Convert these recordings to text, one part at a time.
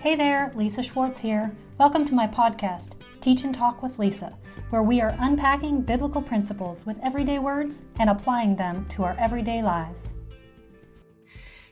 Hey there, Lisa Schwartz here. Welcome to my podcast, Teach and Talk with Lisa, where we are unpacking biblical principles with everyday words and applying them to our everyday lives.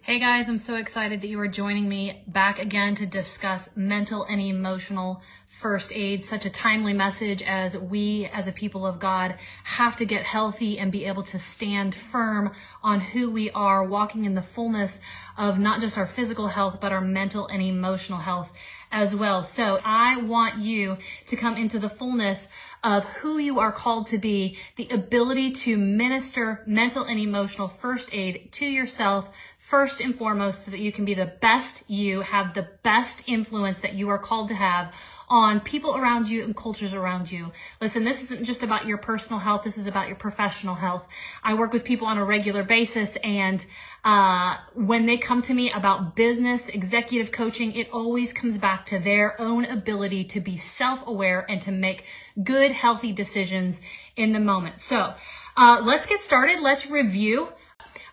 Hey guys, I'm so excited that you are joining me back again to discuss mental and emotional first aid, such a timely message as we as a people of God have to get healthy and be able to stand firm on who we are, walking in the fullness of not just our physical health, but our mental and emotional health as well. So I want you to come into the fullness of who you are called to be, the ability to minister mental and emotional first aid to yourself, first and foremost so that you can be the best you, have the best influence that you are called to have on people around you and cultures around you. Listen, this isn't just about your personal health. This is about your professional health. I work with people on a regular basis and uh, when they come to me about business, executive coaching, it always comes back to their own ability to be self-aware and to make good, healthy decisions in the moment. So uh, let's get started. Let's review.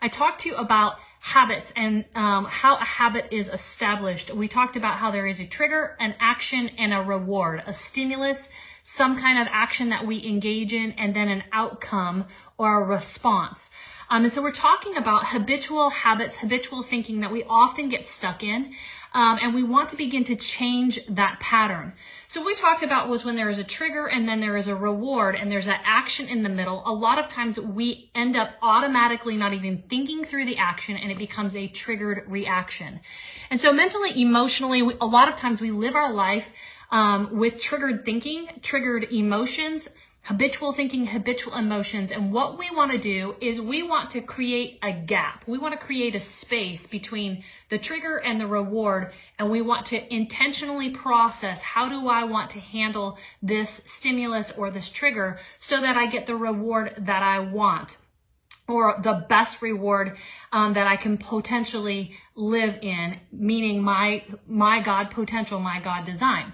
I talked to you about habits and um, how a habit is established. We talked about how there is a trigger, an action, and a reward, a stimulus, some kind of action that we engage in, and then an outcome or a response. Um, and so we're talking about habitual habits, habitual thinking that we often get stuck in. Um, and we want to begin to change that pattern. So what we talked about was when there is a trigger and then there is a reward and there's that action in the middle. A lot of times we end up automatically not even thinking through the action and it becomes a triggered reaction. And so mentally, emotionally, we, a lot of times we live our life um, with triggered thinking, triggered emotions, habitual thinking, habitual emotions. And what we want to do is we want to create a gap. We want to create a space between the trigger and the reward. And we want to intentionally process how do I want to handle this stimulus or this trigger so that I get the reward that I want or the best reward um, that I can potentially live in, meaning my my God potential, my God design.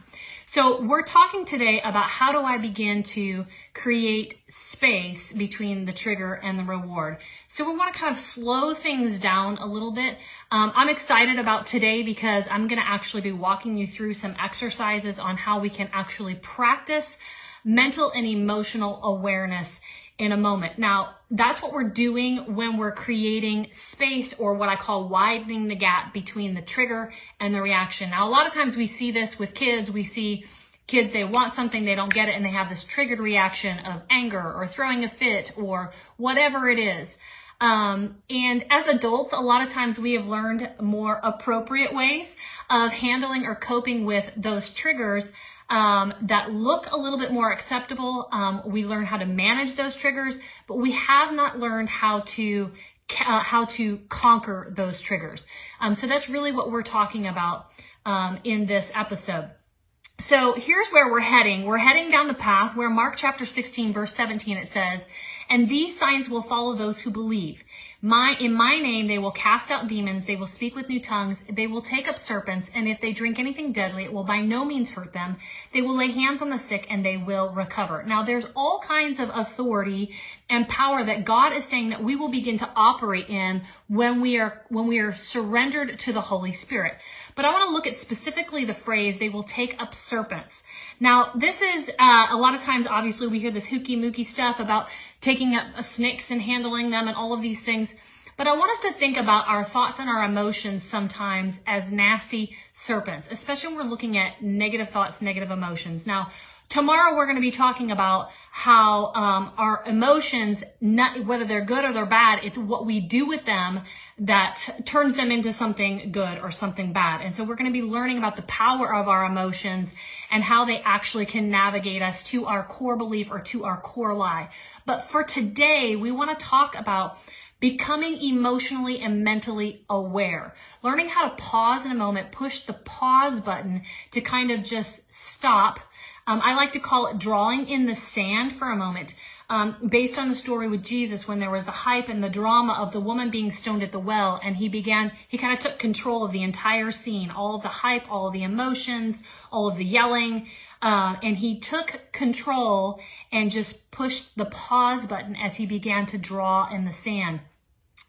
So we're talking today about how do I begin to create space between the trigger and the reward. So we want to kind of slow things down a little bit. Um, I'm excited about today because I'm going to actually be walking you through some exercises on how we can actually practice mental and emotional awareness in a moment. Now, that's what we're doing when we're creating space or what I call widening the gap between the trigger and the reaction. Now, a lot of times we see this with kids. We see kids, they want something, they don't get it, and they have this triggered reaction of anger or throwing a fit or whatever it is. Um, and as adults, a lot of times we have learned more appropriate ways of handling or coping with those triggers um, that look a little bit more acceptable. Um, we learn how to manage those triggers, but we have not learned how to uh, how to conquer those triggers. Um, so that's really what we're talking about um, in this episode. So here's where we're heading. We're heading down the path where Mark chapter 16 verse 17 it says, and these signs will follow those who believe. My, in my name, they will cast out demons. They will speak with new tongues. They will take up serpents. And if they drink anything deadly, it will by no means hurt them. They will lay hands on the sick and they will recover. Now, there's all kinds of authority and power that God is saying that we will begin to operate in when we are, when we are surrendered to the Holy Spirit. But I want to look at specifically the phrase, they will take up serpents. Now, this is, uh, a lot of times, obviously, we hear this hooky mooky stuff about taking up snakes and handling them and all of these things. But I want us to think about our thoughts and our emotions sometimes as nasty serpents, especially when we're looking at negative thoughts, negative emotions. Now, Tomorrow we're going to be talking about how um, our emotions, not, whether they're good or they're bad, it's what we do with them that turns them into something good or something bad. And so we're going to be learning about the power of our emotions and how they actually can navigate us to our core belief or to our core lie. But for today, we want to talk about becoming emotionally and mentally aware, learning how to pause in a moment, push the pause button to kind of just stop um, I like to call it drawing in the sand for a moment. Um, based on the story with Jesus when there was the hype and the drama of the woman being stoned at the well and he began, he kind of took control of the entire scene, all of the hype, all of the emotions, all of the yelling, uh, and he took control and just pushed the pause button as he began to draw in the sand.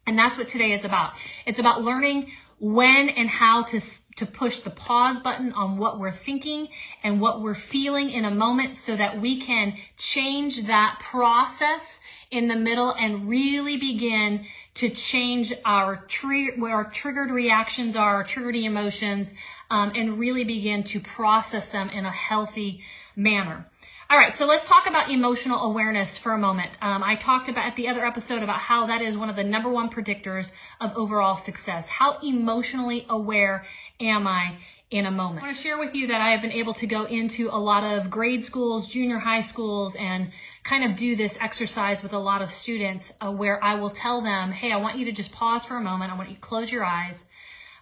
And that's what today is about. It's about learning when and how to, to push the pause button on what we're thinking and what we're feeling in a moment so that we can change that process in the middle and really begin to change our tree, where our triggered reactions are, our triggered emotions, um, and really begin to process them in a healthy manner. All right, so let's talk about emotional awareness for a moment. Um, I talked about at the other episode about how that is one of the number one predictors of overall success. How emotionally aware am I in a moment? I want to share with you that I have been able to go into a lot of grade schools, junior high schools, and kind of do this exercise with a lot of students uh, where I will tell them, hey, I want you to just pause for a moment. I want you to close your eyes.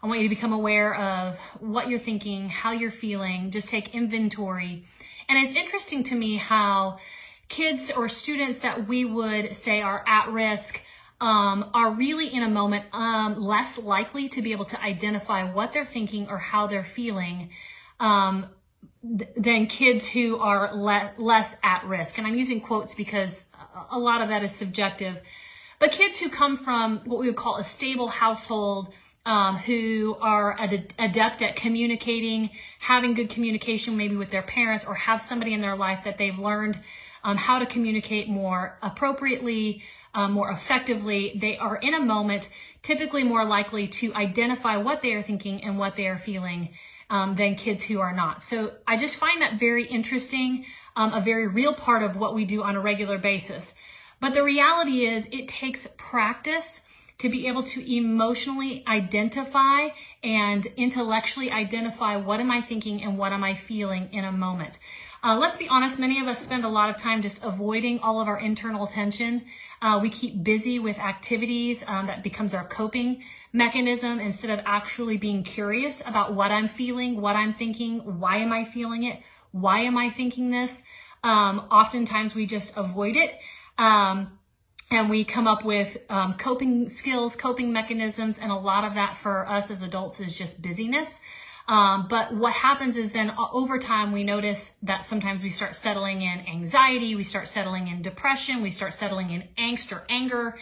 I want you to become aware of what you're thinking, how you're feeling, just take inventory and it's interesting to me how kids or students that we would say are at risk um, are really in a moment um, less likely to be able to identify what they're thinking or how they're feeling um, th- than kids who are le- less at risk. And I'm using quotes because a lot of that is subjective. But kids who come from what we would call a stable household, um, who are ad- adept at communicating, having good communication maybe with their parents, or have somebody in their life that they've learned um, how to communicate more appropriately, um, more effectively. They are in a moment typically more likely to identify what they are thinking and what they are feeling um, than kids who are not. So I just find that very interesting, um, a very real part of what we do on a regular basis. But the reality is it takes practice to be able to emotionally identify and intellectually identify what am I thinking and what am I feeling in a moment. Uh, let's be honest, many of us spend a lot of time just avoiding all of our internal tension. Uh, we keep busy with activities um, that becomes our coping mechanism instead of actually being curious about what I'm feeling, what I'm thinking, why am I feeling it, why am I thinking this. Um, oftentimes we just avoid it. Um, and we come up with um, coping skills, coping mechanisms, and a lot of that for us as adults is just busyness. Um, but what happens is then uh, over time we notice that sometimes we start settling in anxiety, we start settling in depression, we start settling in angst or anger.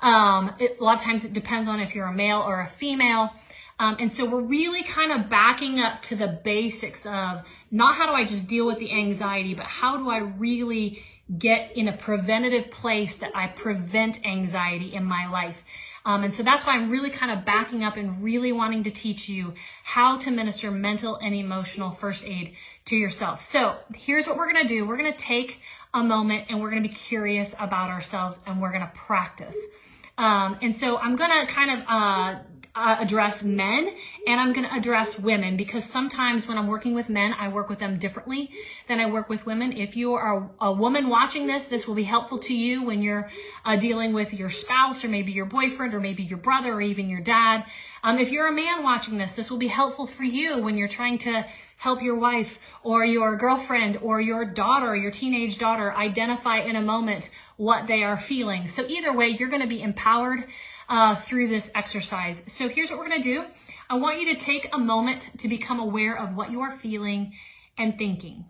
Um, it, a lot of times it depends on if you're a male or a female. Um, and so we're really kind of backing up to the basics of not how do I just deal with the anxiety, but how do I really get in a preventative place that I prevent anxiety in my life. Um, and so that's why I'm really kind of backing up and really wanting to teach you how to minister mental and emotional first aid to yourself. So here's what we're going to do. We're going to take a moment and we're going to be curious about ourselves and we're going to practice. Um, and so I'm going to kind of, uh, uh, address men and I'm going to address women because sometimes when I'm working with men, I work with them differently than I work with women. If you are a woman watching this, this will be helpful to you when you're uh, dealing with your spouse or maybe your boyfriend or maybe your brother or even your dad. Um, if you're a man watching this, this will be helpful for you when you're trying to help your wife or your girlfriend or your daughter, your teenage daughter, identify in a moment what they are feeling. So either way, you're going to be empowered uh, through this exercise. So here's what we're going to do. I want you to take a moment to become aware of what you are feeling and thinking.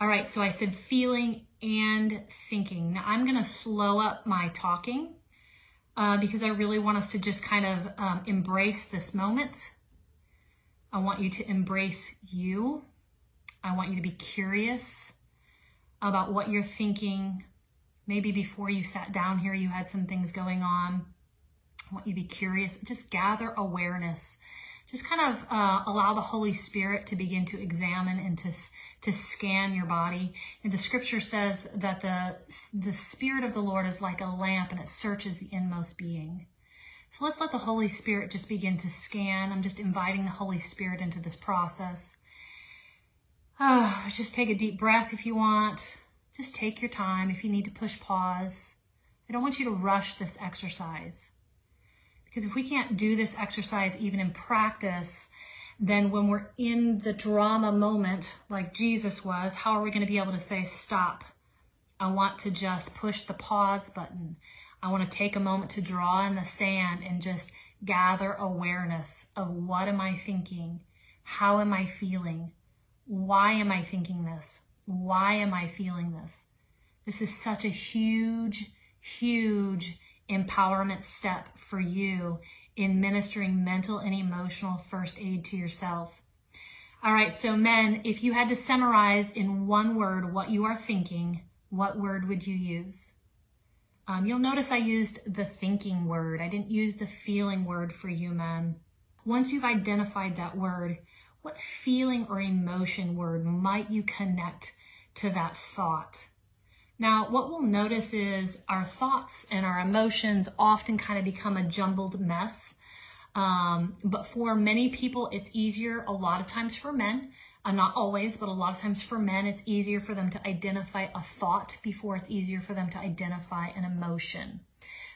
All right, so I said feeling and thinking. Now I'm going to slow up my talking uh, because I really want us to just kind of um, embrace this moment. I want you to embrace you. I want you to be curious about what you're thinking. Maybe before you sat down here, you had some things going on. I want you to be curious. Just gather awareness. Just kind of uh, allow the Holy Spirit to begin to examine and to, to scan your body. And the scripture says that the, the Spirit of the Lord is like a lamp and it searches the inmost being. So let's let the Holy Spirit just begin to scan. I'm just inviting the Holy Spirit into this process. Oh, just take a deep breath if you want. Just take your time if you need to push pause. I don't want you to rush this exercise. Because if we can't do this exercise even in practice, then when we're in the drama moment, like Jesus was, how are we going to be able to say, stop? I want to just push the pause button. I want to take a moment to draw in the sand and just gather awareness of what am I thinking? How am I feeling? Why am I thinking this? Why am I feeling this? This is such a huge, huge empowerment step for you in ministering mental and emotional first aid to yourself. All right, so men, if you had to summarize in one word what you are thinking, what word would you use? Um, you'll notice I used the thinking word. I didn't use the feeling word for you men. Once you've identified that word, what feeling or emotion word might you connect to that thought? Now, what we'll notice is our thoughts and our emotions often kind of become a jumbled mess. Um, but for many people, it's easier a lot of times for men, uh, not always, but a lot of times for men, it's easier for them to identify a thought before it's easier for them to identify an emotion.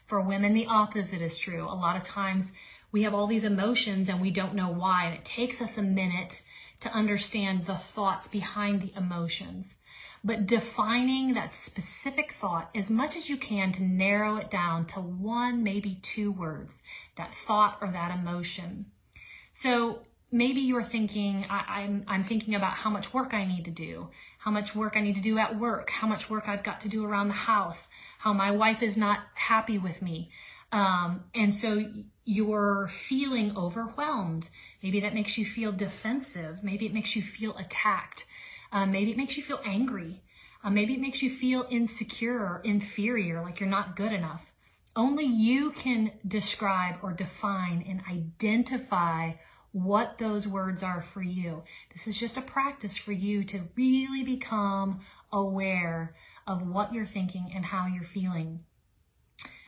For women, the opposite is true. A lot of times we have all these emotions and we don't know why. And it takes us a minute to understand the thoughts behind the emotions but defining that specific thought as much as you can to narrow it down to one, maybe two words, that thought or that emotion. So maybe you're thinking, I, am I'm, I'm thinking about how much work I need to do, how much work I need to do at work, how much work I've got to do around the house, how my wife is not happy with me. Um, and so you're feeling overwhelmed. Maybe that makes you feel defensive. Maybe it makes you feel attacked. Uh, maybe it makes you feel angry. Uh, maybe it makes you feel insecure or inferior, like you're not good enough. Only you can describe or define and identify what those words are for you. This is just a practice for you to really become aware of what you're thinking and how you're feeling.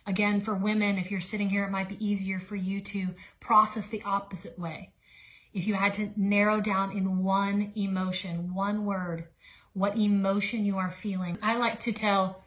Again, for women, if you're sitting here, it might be easier for you to process the opposite way if you had to narrow down in one emotion, one word, what emotion you are feeling. I like to tell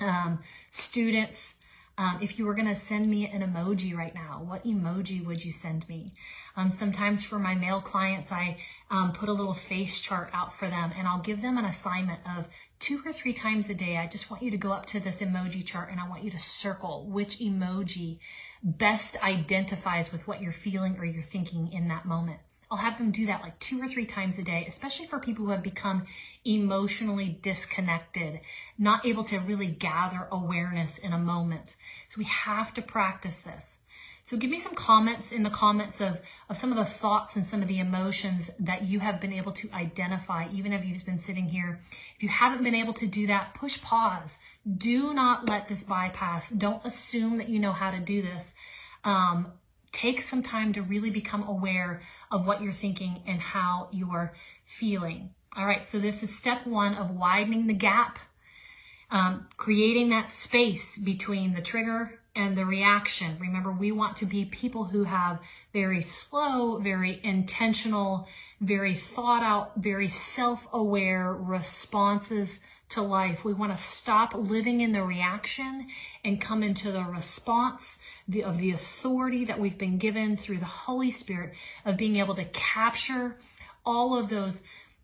um, students um, if you were going to send me an emoji right now, what emoji would you send me? Um, sometimes for my male clients, I um, put a little face chart out for them and I'll give them an assignment of two or three times a day. I just want you to go up to this emoji chart and I want you to circle which emoji best identifies with what you're feeling or you're thinking in that moment. I'll have them do that like two or three times a day, especially for people who have become emotionally disconnected, not able to really gather awareness in a moment. So we have to practice this. So give me some comments in the comments of, of some of the thoughts and some of the emotions that you have been able to identify, even if you've been sitting here. If you haven't been able to do that, push pause. Do not let this bypass. Don't assume that you know how to do this. Um, take some time to really become aware of what you're thinking and how you're feeling. All right, so this is step one of widening the gap, um, creating that space between the trigger and the reaction. Remember, we want to be people who have very slow, very intentional, very thought out, very self aware responses to life. We want to stop living in the reaction and come into the response of the authority that we've been given through the Holy Spirit of being able to capture all of those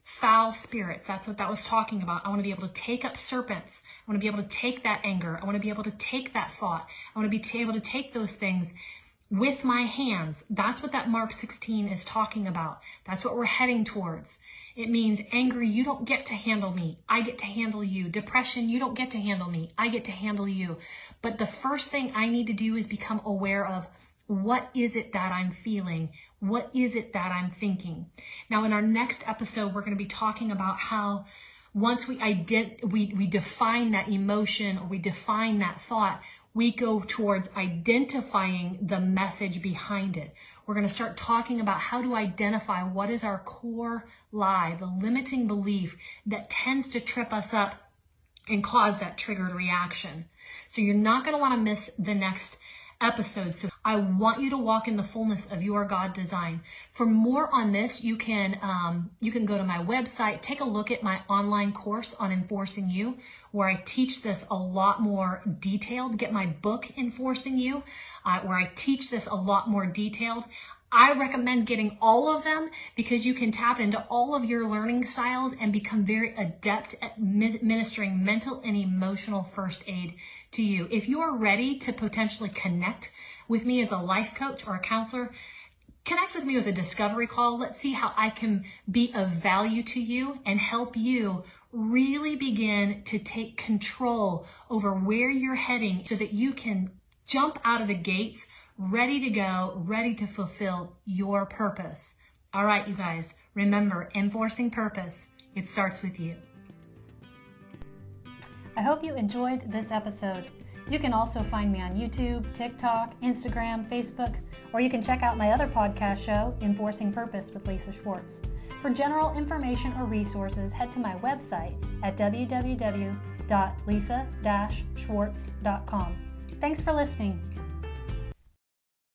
foul spirits. That's what that was talking about. I want to be able to take up serpents. I want to be able to take that anger. I want to be able to take that thought. I want to be able to take those things with my hands. That's what that Mark 16 is talking about. That's what we're heading towards. It means anger, you don't get to handle me. I get to handle you. Depression, you don't get to handle me. I get to handle you. But the first thing I need to do is become aware of what is it that I'm feeling? What is it that I'm thinking? Now, in our next episode, we're going to be talking about how once we ident- we, we define that emotion or we define that thought, we go towards identifying the message behind it. We're going to start talking about how to identify what is our core lie, the limiting belief that tends to trip us up and cause that triggered reaction. So you're not going to want to miss the next episode. So I want you to walk in the fullness of your God design. For more on this, you can um, you can go to my website, take a look at my online course on enforcing you, where I teach this a lot more detailed. Get my book, Enforcing You, uh, where I teach this a lot more detailed. I recommend getting all of them because you can tap into all of your learning styles and become very adept at ministering mental and emotional first aid to you. If you are ready to potentially connect with me as a life coach or a counselor, connect with me with a discovery call. Let's see how I can be of value to you and help you really begin to take control over where you're heading so that you can jump out of the gates ready to go, ready to fulfill your purpose. All right, you guys, remember, enforcing purpose, it starts with you. I hope you enjoyed this episode. You can also find me on YouTube, TikTok, Instagram, Facebook, or you can check out my other podcast show, Enforcing Purpose with Lisa Schwartz. For general information or resources, head to my website at www.lisa-schwartz.com. Thanks for listening.